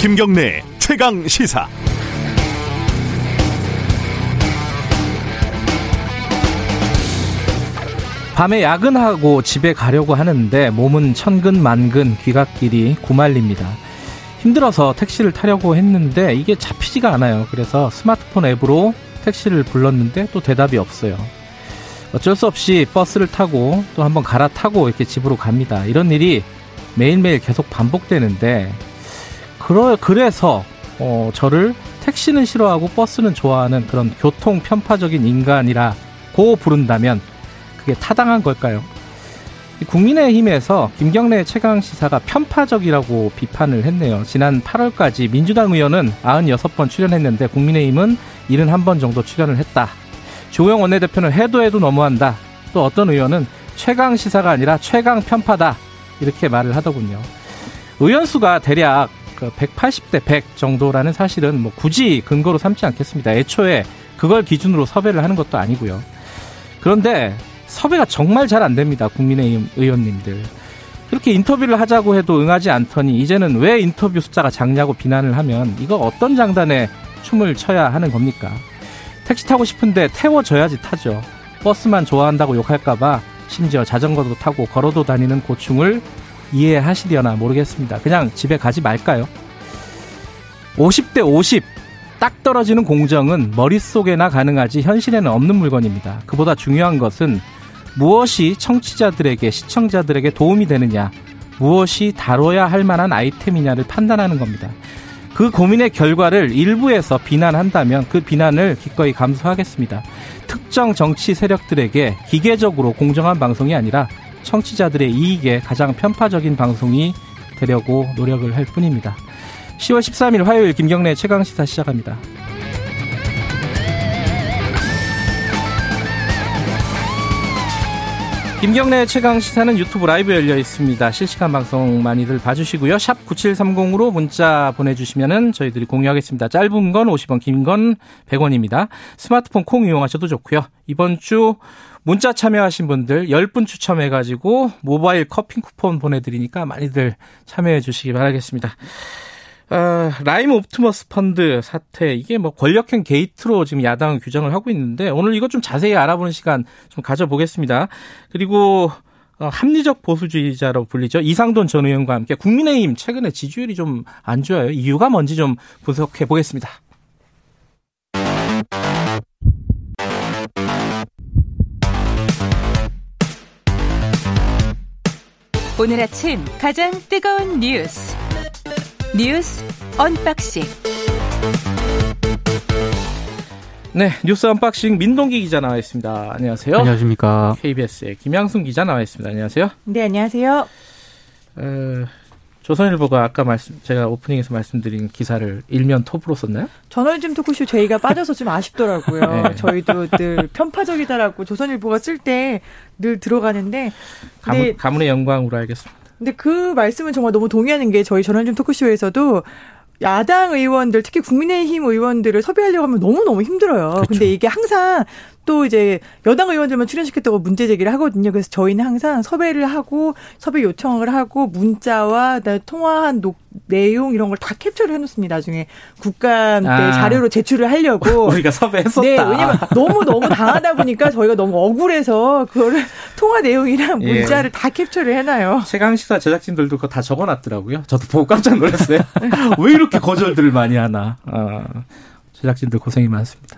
김경래 최강 시사. 밤에 야근하고 집에 가려고 하는데 몸은 천근 만근 귀갓길이 구말립니다. 힘들어서 택시를 타려고 했는데 이게 잡히지가 않아요. 그래서 스마트폰 앱으로 택시를 불렀는데 또 대답이 없어요. 어쩔 수 없이 버스를 타고 또 한번 갈아타고 이렇게 집으로 갑니다. 이런 일이 매일매일 계속 반복되는데 그러, 그래서 어, 저를 택시는 싫어하고 버스는 좋아하는 그런 교통 편파적인 인간이라고 부른다면 그게 타당한 걸까요? 국민의힘에서 김경래 최강 시사가 편파적이라고 비판을 했네요. 지난 8월까지 민주당 의원은 96번 출연했는데 국민의힘은 71번 정도 출연을 했다. 조영 원내대표는 해도 해도 너무한다. 또 어떤 의원은 최강 시사가 아니라 최강 편파다. 이렇게 말을 하더군요. 의원 수가 대략 180대 그100 정도라는 사실은 뭐 굳이 근거로 삼지 않겠습니다. 애초에 그걸 기준으로 섭외를 하는 것도 아니고요. 그런데 섭외가 정말 잘 안 됩니다. 국민의힘 의원님들. 그렇게 인터뷰를 하자고 해도 응하지 않더니 이제는 왜 인터뷰 숫자가 작냐고 비난을 하면 이거 어떤 장단에 춤을 춰야 하는 겁니까? 택시 타고 싶은데 태워줘야지 타죠. 버스만 좋아한다고 욕할까봐 심지어 자전거도 타고 걸어도 다니는 고충을 이해하시려나 모르겠습니다. 그냥 집에 가지 말까요? 50대 50. 딱 떨어지는 공정은 머릿속에나 가능하지 현실에는 없는 물건입니다. 그보다 중요한 것은 무엇이 청취자들에게, 시청자들에게 도움이 되느냐, 무엇이 다뤄야 할 만한 아이템이냐를 판단하는 겁니다. 그 고민의 결과를 일부에서 비난한다면 그 비난을 기꺼이 감수하겠습니다. 특정 정치 세력들에게 기계적으로 공정한 방송이 아니라 청취자들의 이익에 가장 편파적인 방송이 되려고 노력을 할 뿐입니다. 10월 13일 화요일 김경래 최강시사 시작합니다. 김경래 최강 시사는 유튜브 라이브 열려 있습니다. 실시간 방송 많이들 봐주시고요. 샵 9730으로 문자 보내주시면 저희들이 공유하겠습니다. 짧은 건 50원, 긴 건 100원입니다. 스마트폰 콩 이용하셔도 좋고요. 이번 주 문자 참여하신 분들 10분 추첨해가지고 모바일 커피 쿠폰 보내드리니까 많이들 참여해 주시기 바라겠습니다. 어, 라임 옵티머스 펀드 사태 이게 뭐 권력형 게이트로 지금 야당은 규정을 하고 있는데 오늘 이것 좀 자세히 알아보는 시간 좀 가져보겠습니다. 그리고 어, 합리적 보수주의자로 불리죠. 이상돈 전 의원과 함께 국민의힘 최근에 지지율이 좀 안 좋아요. 이유가 뭔지 좀 분석해 보겠습니다. 오늘 아침 가장 뜨거운 뉴스 뉴스 언박싱. 네, 뉴스 언박싱 민동기 기자 나와 있습니다. 안녕하세요. 안녕하십니까. KBS의 김양순 기자 나와 있습니다. 안녕하세요. 네, 안녕하세요. 어, 조선일보가 아까 말씀 제가 오프닝에서 말씀드린 기사를 일면 톱으로 썼나요? 저널즘 토크쇼 저희가 빠져서 좀 아쉽더라고요. 네. 저희도 늘 편파적이다라고 조선일보가 쓸 때 늘 들어가는데 가문, 가문의 영광으로 알겠습니다. 근데 그 말씀은 정말 너무 동의하는 게 저희 전원좀 토크쇼에서도 야당 의원들 특히 국민의힘 의원들을 섭외하려고 하면 너무너무 힘들어요. 그렇죠. 근데 이게 항상 또 이제 여당 의원들만 출연시켰다고 문제 제기를 하거든요. 그래서 저희는 항상 섭외를 하고 섭외 요청을 하고 문자와 통화한 녹, 내용 이런 걸 다 캡처를 해놓습니다. 나중에 국감 때 아. 자료로 제출을 하려고 우리가 섭외했었다. 네, 왜냐면 너무 너무 당하다 보니까 저희가 너무 억울해서 그거를 통화 내용이랑 예. 문자를 예. 다 캡처를 해놔요. 최강 시사 제작진들도 그거 다 적어놨더라고요. 저도 보고 깜짝 놀랐어요. 왜 이렇게 거절들을 많이 하나. 어, 제작진들 고생이 많습니다.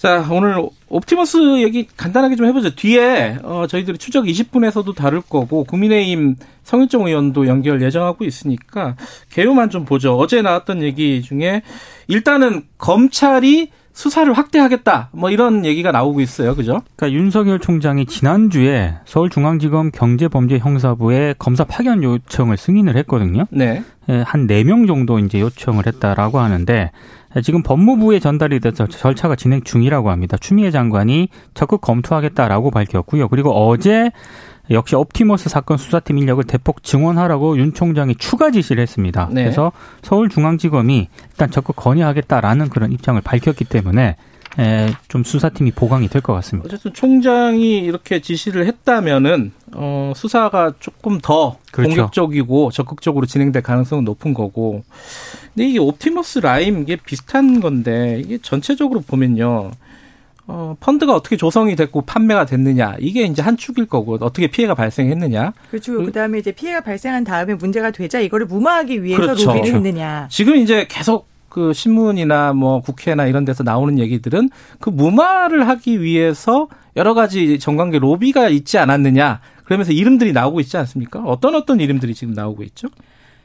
자, 오늘 옵티머스 얘기 간단하게 좀 해보죠. 뒤에 어, 저희들이 추적 20분에서도 다룰 거고 국민의힘 성일종 의원도 연결 예정하고 있으니까 개요만 좀 보죠. 어제 나왔던 얘기 중에 일단은 검찰이 수사를 확대하겠다. 뭐 이런 얘기가 나오고 있어요. 그죠? 그러니까 윤석열 총장이 지난주에 서울중앙지검 경제범죄형사부에 검사 파견 요청을 승인을 했거든요. 네. 예, 한 4명 정도 이제 요청을 했다라고 하는데 지금 법무부에 전달이 돼서 절차가 진행 중이라고 합니다. 추미애 장관이 적극 검토하겠다라고 밝혔고요. 그리고 어제 역시 옵티머스 사건 수사팀 인력을 대폭 증원하라고 윤 총장이 추가 지시를 했습니다. 네. 그래서 서울중앙지검이 일단 적극 건의하겠다라는 그런 입장을 밝혔기 때문에 에, 좀 수사팀이 보강이 될 것 같습니다. 어쨌든 총장이 이렇게 지시를 했다면은 어, 수사가 조금 더 그렇죠. 공격적이고 적극적으로 진행될 가능성은 높은 거고. 근데 이게 옵티머스 라임 이게 비슷한 건데 이게 전체적으로 보면요. 어, 펀드가 어떻게 조성이 됐고 판매가 됐느냐 이게 이제 한 축일 거고 어떻게 피해가 발생했느냐. 그렇죠. 그다음에 이제 피해가 발생한 다음에 문제가 되자 이거를 무마하기 위해서 그렇죠. 로비를 했느냐. 지금 이제 계속 그 신문이나 뭐 국회나 이런 데서 나오는 얘기들은 그 무마를 하기 위해서 여러 가지 정관계 로비가 있지 않았느냐. 그러면서 이름들이 나오고 있지 않습니까? 어떤 어떤 이름들이 지금 나오고 있죠?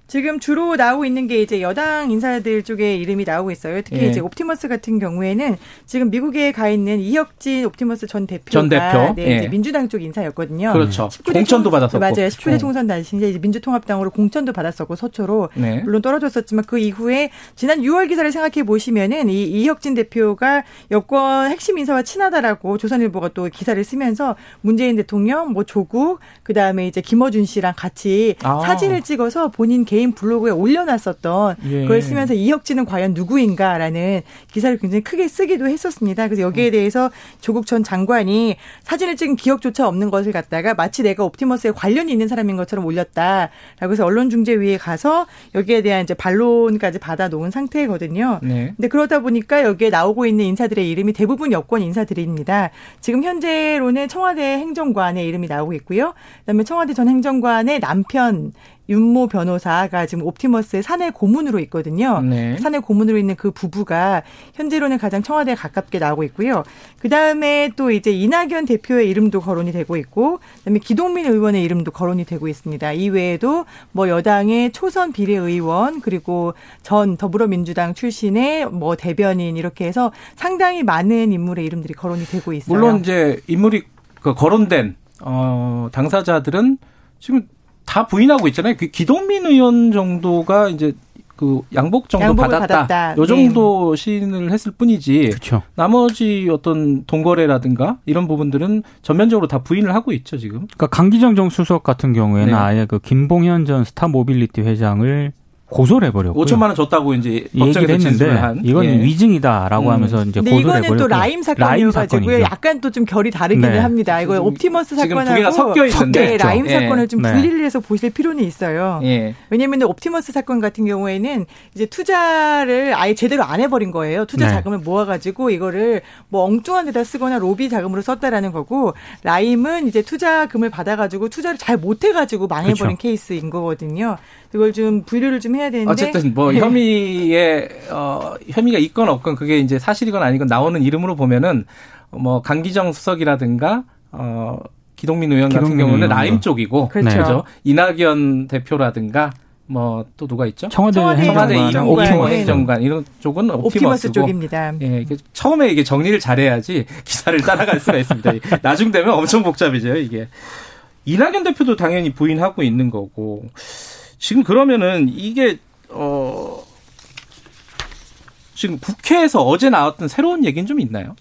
지금 주로 나오고 있는 게 이제 여당 인사들 쪽에 이름이 나오고 있어요. 특히 예. 이제 옵티머스 같은 경우에는 지금 미국에 가 있는 이혁진 옵티머스 전 대표가 전 대표? 네, 예. 이제 민주당 쪽 인사였거든요. 그렇죠. 공천도 받았었고. 맞아요. 19대 총선 당시 이제 민주통합당으로 공천도 받았었고 서초로 네. 물론 떨어졌었지만 그 이후에 지난 6월 기사를 생각해 보시면은 이 이혁진 대표가 여권 핵심 인사와 친하다라고 조선일보가 또 기사를 쓰면서 문재인 대통령 뭐 조국 그다음에 이제 김어준 씨랑 같이 아. 사진을 찍어서 본인 개인 블로그에 올려놨었던 예. 그걸 쓰면서 이혁진은 과연 누구인가라는 기사를 굉장히 크게 쓰기도 했었습니다. 그래서 여기에 대해서 조국 전 장관이 사진을 찍은 기억조차 없는 것을 갖다가 마치 내가 옵티머스에 관련이 있는 사람인 것처럼 올렸다라고 해서 언론중재위에 가서 여기에 대한 이제 반론까지 받아놓은 상태거든요. 네. 근데 그러다 보니까 여기에 나오고 있는 인사들의 이름이 대부분 여권 인사들입니다. 지금 현재로는 청와대 행정관의 이름이 나오고 있고요. 그다음에 청와대 전 행정관의 남편 윤모 변호사가 지금 옵티머스의 사내 고문으로 있거든요. 네. 사내 고문으로 있는 그 부부가 현재로는 가장 청와대에 가깝게 나오고 있고요. 그 다음에 또 이제 이낙연 대표의 이름도 거론이 되고 있고, 그다음에 기동민 의원의 이름도 거론이 되고 있습니다. 이 외에도 뭐 여당의 초선 비례 의원 그리고 전 더불어민주당 출신의 뭐 대변인 이렇게 해서 상당히 많은 인물의 이름들이 거론이 되고 있어요. 물론 이제 인물이 그 거론된 어 당사자들은 지금 다 부인하고 있잖아요. 그 기동민 의원 정도가 이제 그 양복 정도 받았다. 받았다. 요 정도 네. 시인을 했을 뿐이지. 그쵸. 나머지 어떤 돈거래라든가 이런 부분들은 전면적으로 다 부인을 하고 있죠, 지금. 그러니까 강기정 정 수석 같은 경우에는 네. 아예 그 김봉현 전 스타 모빌리티 회장을 고소를 해버렸고 5천만 원 줬다고 이제 법정에서 했는데 한. 이건 예. 위증이다라고 음. 하면서 이제 고소를 해버렸고 이거는 또 라임 사건이어 가지고요. 약간 또 좀 결이 다르기는 네. 합니다. 이거 옵티머스 사건하고 섞여 있는데 네, 라임 예. 사건을 좀 네. 분리를 해서 보실 필요는 있어요. 예. 왜냐하면 옵티머스 사건 같은 경우에는 이제 투자를 아예 제대로 안 해버린 거예요. 투자 네. 자금을 모아가지고 이거를 뭐 엉뚱한 데다 쓰거나 로비 자금으로 썼다라는 거고 라임은 이제 투자금을 받아가지고 투자를 잘 못해가지고 망해버린 그렇죠. 케이스인 거거든요. 그걸 좀 분류를 좀 해야 되는데 어쨌든 뭐 네. 혐의에 어 혐의가 있건 없건 그게 이제 사실이건 아니건 나오는 이름으로 보면은 뭐 강기정 수석이라든가 어 기동민 의원 기동민 같은 경우는 의원. 라임 쪽이고 그렇죠. 그렇죠. 이낙연 대표라든가 뭐 또 누가 있죠? 청와대, 청와대 행정관, 행정관 이런 쪽은. 옵티머스 쪽입니다. 예, 이게 처음에 이게 정리를 잘해야지 기사를 따라갈 수가 있습니다. 나중 되면 엄청 복잡해져요 이게. 이낙연 대표도 당연히 부인하고 있는 거고. 지금 그러면은 이게 어 지금 국회에서 어제 나왔던 새로운 얘기는 좀 있나요?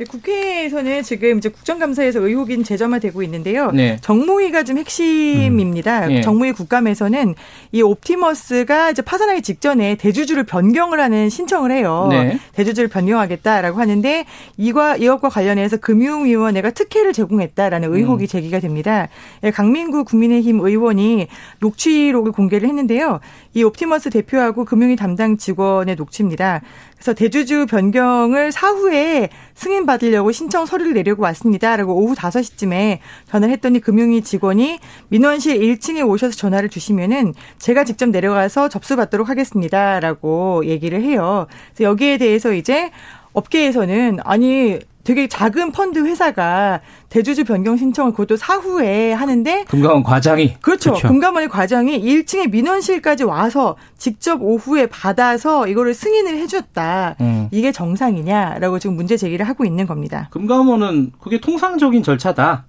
네, 국회에서는 지금 이제 국정감사에서 의혹인 재점화되고 있는데요. 네. 정무위가 좀 핵심입니다. 음. 네. 정무위 국감에서는 이 옵티머스가 이제 파산하기 직전에 대주주를 변경을 하는 신청을 해요. 네. 대주주를 변경하겠다라고 하는데 이과 이것과 관련해서 금융위원회가 특혜를 제공했다라는 의혹이 음. 제기가 됩니다. 예, 강민구 국민의힘 의원이 녹취록을 공개를 했는데요. 이 옵티머스 대표하고 금융위 담당 직원의 녹취입니다. 그래서 대주주 변경을 사후에 승인 받으려고 신청 서류를 내려고 왔습니다라고 오후 5시쯤에 전화를 했더니 금융위 직원이 민원실 1층에 오셔서 전화를 주시면은 제가 직접 내려가서 접수받도록 하겠습니다라고 얘기를 해요. 그래서 여기에 대해서 이제 업계에서는 아니 되게 작은 펀드 회사가 대주주 변경 신청을 그것도 사후에 하는데 금감원 과장이 그렇죠. 그렇죠. 금감원의 과장이 1층에 민원실까지 와서 직접 오후에 받아서 이거를 승인을 해줬다. 음. 이게 정상이냐라고 지금 문제 제기를 하고 있는 겁니다. 금감원은 그게 통상적인 절차다.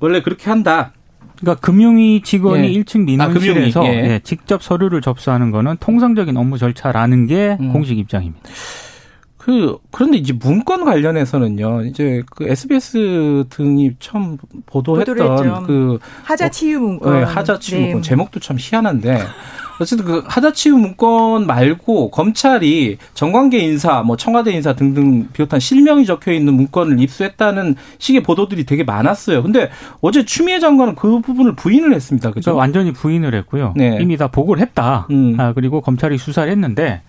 원래 그렇게 한다. 그러니까 금융위 직원이 예. 1층 민원실에서 아, 예. 예, 직접 서류를 접수하는 거는 통상적인 업무 절차라는 게 음. 공식 입장입니다. 그 그런데 이제 문건 관련해서는요. 이제 그 SBS 등이 처음 보도했던 그 하자치유 문건, 네, 하자치유 네. 문건 제목도 참 희한한데 어쨌든 그 하자치유 문건 말고 검찰이 정관계 인사, 뭐 청와대 인사 등등 비롯한 실명이 적혀 있는 문건을 입수했다는 식의 보도들이 되게 많았어요. 근데 어제 추미애 장관은 그 부분을 부인을 했습니다. 그죠? 완전히 부인을 했고요. 네. 이미 다 보고를 했다. 음. 아, 그리고 검찰이 수사를 했는데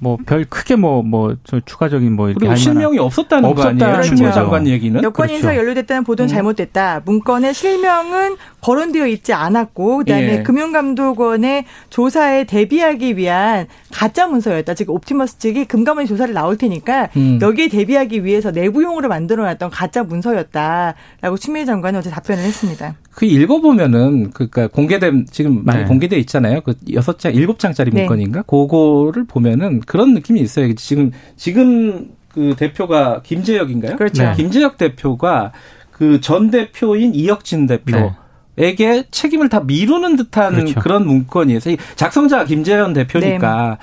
뭐 별 크게 뭐뭐 뭐 추가적인 뭐 이렇게 그리고 실명이 없었다는 없었다 거 아니에요? 추모 장관 얘기는 여권 그렇죠. 인사 연루됐다는 보도는 음. 잘못됐다. 문건에 실명은 거론되어 있지 않았고 그다음에 예. 금융감독원의 조사에 대비하기 위한 가짜 문서였다. 지금 옵티머스 측이 금감원 조사를 나올 테니까 음. 여기에 대비하기 위해서 내부용으로 만들어놨던 가짜 문서였다라고 추미애 장관은 어제 답변을 했습니다. 그 읽어보면은 그니까 공개된 지금 많이 네. 공개돼 있잖아요. 그 여섯 장 일곱 장짜리 네. 문건인가? 그거를 보면은 그런 느낌이 있어요. 지금 지금 그 대표가 김재혁인가요? 그렇죠. 네. 김재혁 대표가 그 전 대표인 이혁진 대표. 네. 에게 책임을 다 미루는 듯한 그렇죠. 그런 문건이에요. 작성자 김재현 대표니까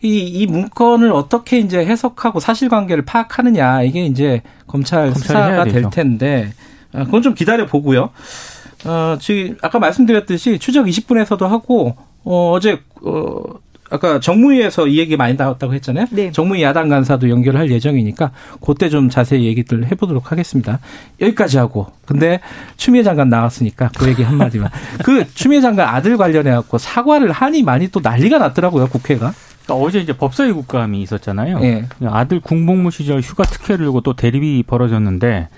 네. 이, 이 문건을 어떻게 이제 해석하고 사실관계를 파악하느냐 이게 이제 검찰 수사가 될 텐데 아, 그건 좀 기다려 보고요. 어, 지금 아까 말씀드렸듯이 추적 20분에서도 하고 어, 어제 어, 아까 정무위에서 이 얘기 많이 나왔다고 했잖아요. 네. 정무위 야당 간사도 연결할 예정이니까 그때 좀 자세히 얘기들 해보도록 하겠습니다. 여기까지 하고 근데 추미애 장관 나왔으니까 그 얘기 한마디만. 그 추미애 장관 아들 관련해 갖고 사과를 하니 많이 또 난리가 났더라고요 국회가. 그러니까 어제 이제 법사위 국감이 있었잖아요. 네. 아들 군복무 시절 휴가 특혜를 두고 또 대립이 벌어졌는데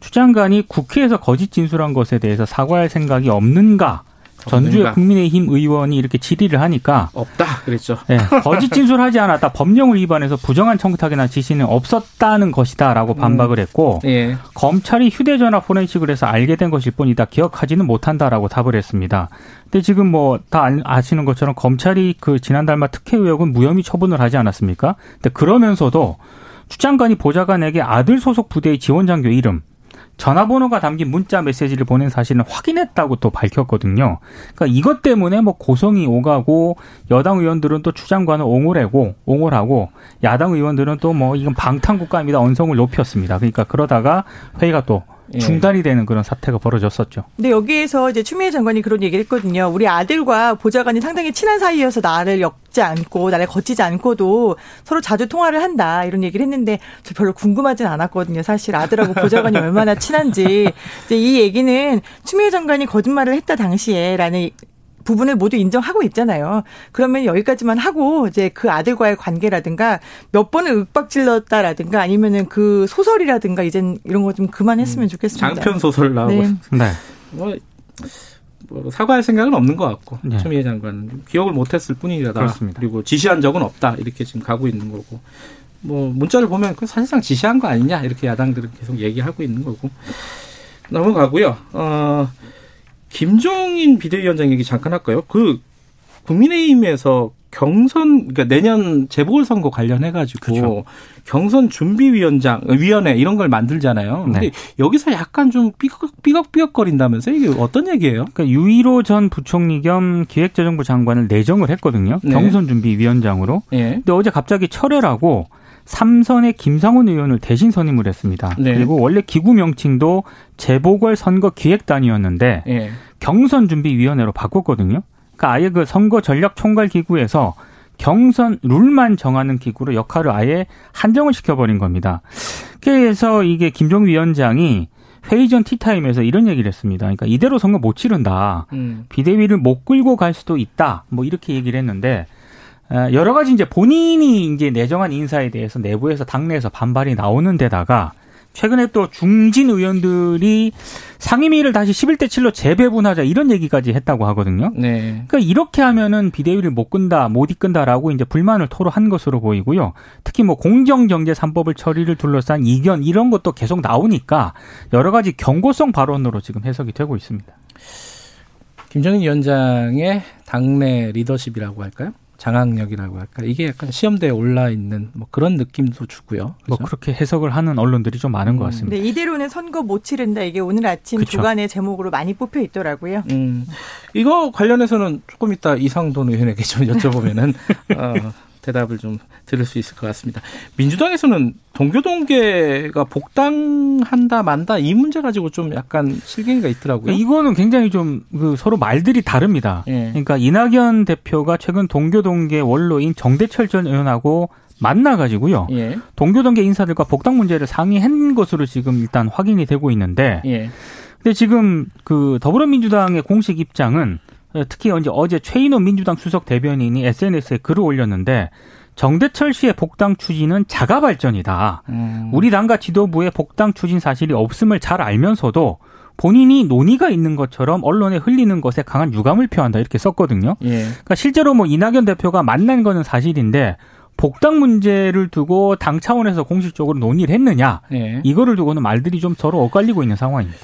추 장관이 국회에서 거짓 진술한 것에 대해서 사과할 생각이 없는가 전주의 국민의힘 의원이 이렇게 질의를 하니까 없다 그랬죠. 네, 거짓 진술하지 않았다. 법령을 위반해서 부정한 청탁이나 지시는 없었다는 것이다라고 반박을 음. 했고 예. 검찰이 휴대전화 포렌식을 해서 알게 된 것일 뿐이다. 기억하지는 못한다라고 답을 했습니다. 근데 지금 뭐 다 아시는 것처럼 검찰이 그 지난달 말 특혜 의혹은 무혐의 처분을 하지 않았습니까? 근데 그러면서도 추 장관이 보좌관에게 아들 소속 부대의 지원 장교 이름 전화번호가 담긴 문자 메시지를 보낸 사실은 확인했다고 또 밝혔거든요. 그러니까 이것 때문에 뭐 고성이 오가고 여당 의원들은 또 추장관을 옹호하고 옹호하고 야당 의원들은 또 뭐 이건 방탄국가입니다. 언성을 높였습니다. 그러니까 그러다가 회의가 또 예. 중단이 되는 그런 사태가 벌어졌었죠. 근데 여기에서 이제 추미애 장관이 그런 얘기를 했거든요. 우리 아들과 보좌관이 상당히 친한 사이여서 나를 엮지 않고 나를 거치지 않고도 서로 자주 통화를 한다 이런 얘기를 했는데 저 별로 궁금하진 않았거든요. 사실 아들하고 보좌관이 얼마나 친한지 이제 이 얘기는 추미애 장관이 거짓말을 했다 당시에라는 부분을 모두 인정하고 있잖아요. 그러면 여기까지만 하고 이제 그 아들과의 관계라든가 몇 번을 윽박질렀다라든가 아니면은 그 소설이라든가 이젠 이런 거 좀 그만했으면 음, 좋겠습니다. 장편 소설 나오고 네. 네. 뭐, 뭐 사과할 생각은 없는 것 같고 네. 추미애 장관은 기억을 못했을 뿐이다. 그렇습니다. 그리고 지시한 적은 없다 이렇게 지금 가고 있는 거고 뭐 문자를 보면 그 사실상 지시한 거 아니냐 이렇게 야당들은 계속 얘기하고 있는 거고 넘어가고요. 어. 김종인 비대위원장 얘기 잠깐 할까요? 그 국민의힘에서 경선 그러니까 내년 재보궐선거 관련해 가지고 그렇죠. 경선 준비위원장 위원회 이런 걸 만들잖아요. 근데 네. 여기서 약간 좀 삐걱 삐걱 거린다면서 이게 어떤 얘기예요? 그러니까 유일호 전 부총리 겸 기획재정부 장관을 내정을 했거든요. 네. 경선 준비위원장으로. 네. 근데 어제 갑자기 철회라고 삼선의 김상훈 의원을 대신 선임을 했습니다. 네. 그리고 원래 기구 명칭도 재보궐 선거 기획단이었는데 네. 경선 준비 위원회로 바꿨거든요. 그러니까 아예 그 선거 전략 총괄 기구에서 경선 룰만 정하는 기구로 역할을 아예 한정을 시켜버린 겁니다. 그래서 이게 김종 위원장이 회의 전 티타임에서 이런 얘기를 했습니다. 그러니까 이대로 선거 못 치른다. 음. 비대위를 못 끌고 갈 수도 있다. 뭐 이렇게 얘기를 했는데 여러 가지 이제 본인이 이제 내정한 인사에 대해서 내부에서 당내에서 반발이 나오는 데다가 최근에 또 중진 의원들이 상임위를 다시 11대 7로 재배분하자 이런 얘기까지 했다고 하거든요. 네. 그러니까 이렇게 하면은 비대위를 못 끈다, 못 이끈다라고 이제 불만을 토로한 것으로 보이고요. 특히 뭐 공정경제 3법을 처리를 둘러싼 이견 이런 것도 계속 나오니까 여러 가지 경고성 발언으로 지금 해석이 되고 있습니다. 김정인 위원장의 당내 리더십이라고 할까요? 장악력이라고 할까 이게 약간 시험대에 올라 있는 뭐 그런 느낌도 주고요. 뭐 그렇죠? 뭐 그렇게 해석을 하는 언론들이 좀 많은 음. 것 같습니다. 네, 이대로는 선거 못 치른다 이게 오늘 아침 그렇죠. 주간의 제목으로 많이 뽑혀 있더라고요. 음. 이거 관련해서는 조금 이따 이상돈 의원에게 좀 여쭤보면은 어, 대답을 좀 들을 수 있을 것 같습니다. 민주당에서는 동교동계가 복당한다 만다 이 문제 가지고 좀 약간 실갱이가 있더라고요. 이거는 굉장히 좀 그 서로 말들이 다릅니다. 예. 그러니까 이낙연 대표가 최근 동교동계 원로인 정대철 전 의원하고 만나가지고요. 예. 동교동계 인사들과 복당 문제를 상의한 것으로 지금 일단 확인이 되고 있는데, 예. 근데 지금 그 더불어민주당의 공식 입장은 특히 이제 어제 최인호 민주당 수석 대변인이 SNS에 글을 올렸는데 정대철 씨의 복당 추진은 자가 발전이다. 음. 우리 당과 지도부의 복당 추진 사실이 없음을 잘 알면서도 본인이 논의가 있는 것처럼 언론에 흘리는 것에 강한 유감을 표한다 이렇게 썼거든요. 예. 그러니까 실제로 뭐 이낙연 대표가 만난 거는 사실인데 복당 문제를 두고 당 차원에서 공식적으로 논의를 했느냐 예. 이거를 두고는 말들이 좀 서로 엇갈리고 있는 상황입니다.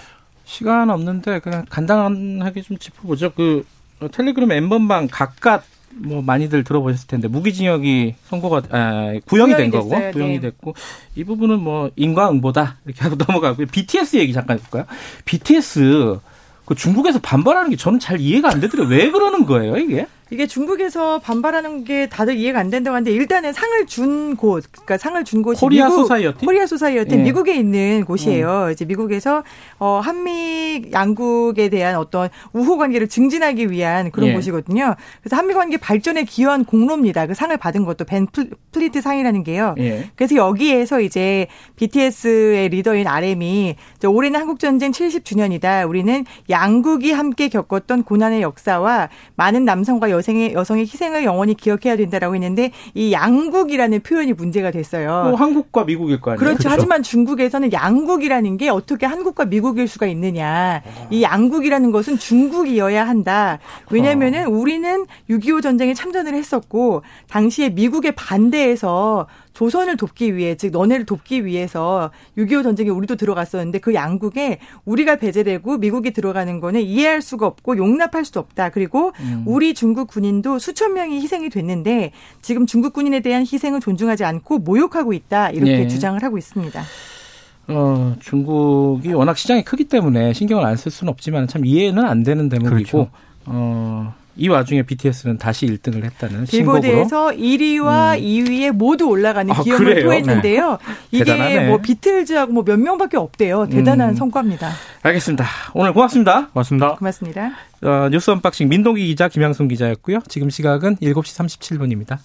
시간 없는데 그냥 간단하게 좀 짚어보죠. 그 텔레그램 엠번방 각각 뭐 많이들 들어보셨을 텐데 무기징역이 선고가 아, 구형이, 구형이 된 거고 됐어요. 구형이 네. 됐고 이 부분은 뭐 인과응보다 이렇게 하고 넘어가고요. BTS 얘기 잠깐 해볼까요? BTS 그 중국에서 반발하는 게 저는 잘 이해가 안 되더라고요. 왜 그러는 거예요, 이게? 이게 중국에서 반발하는 게 다들 이해가 안 된다고 하는데 일단은 상을 준 곳, 그러니까 상을 준 곳이 코리아 미국, 소사이어티, 코리아 소사이어티 예. 미국에 있는 곳이에요. 음. 이제 미국에서 어 한미 양국에 대한 어떤 우호 관계를 증진하기 위한 그런 예. 곳이거든요. 그래서 한미 관계 발전에 기여한 공로입니다. 그 상을 받은 것도 벤 플리트 상이라는 게요. 예. 그래서 여기에서 이제 BTS의 리더인 RM이 올해는 한국 전쟁 70주년이다. 우리는 양국이 함께 겪었던 고난의 역사와 많은 남성과 여성의 여성의 희생을 영원히 기억해야 된다라고 했는데 이 양국이라는 표현이 문제가 됐어요. 뭐 한국과 미국일 거 아니에요. 그렇죠. 그렇죠. 하지만 중국에서는 양국이라는 게 어떻게 한국과 미국일 수가 있느냐. 이 양국이라는 것은 중국이어야 한다. 왜냐면은 우리는 6.25 전쟁에 참전을 했었고 당시에 미국의 반대에서 조선을 돕기 위해 즉 너네를 돕기 위해서 6.25 전쟁에 우리도 들어갔었는데 그 양국에 우리가 배제되고 미국이 들어가는 거는 이해할 수가 없고 용납할 수 없다. 그리고 음. 우리 중국 군인도 수천 명이 희생이 됐는데 지금 중국 군인에 대한 희생을 존중하지 않고 모욕하고 있다. 이렇게 네. 주장을 하고 있습니다. 어, 중국이 워낙 시장이 크기 때문에 신경을 안 쓸 수는 없지만 참 이해는 안 되는 대목이고 그렇죠. 어, 이 와중에 BTS는 다시 1등을 했다는 빌보드에서 1위와 음. 2위에 모두 올라가는 아, 기염을 토했는데요. 네. 이게 대단하네. 뭐 비틀즈하고 뭐 몇 명밖에 없대요. 대단한 음. 성과입니다. 알겠습니다. 오늘 고맙습니다. 고맙습니다. 고맙습니다. 어, 뉴스 언박싱 민동기 기자 김양순 기자였고요. 지금 시각은 7시 37분입니다.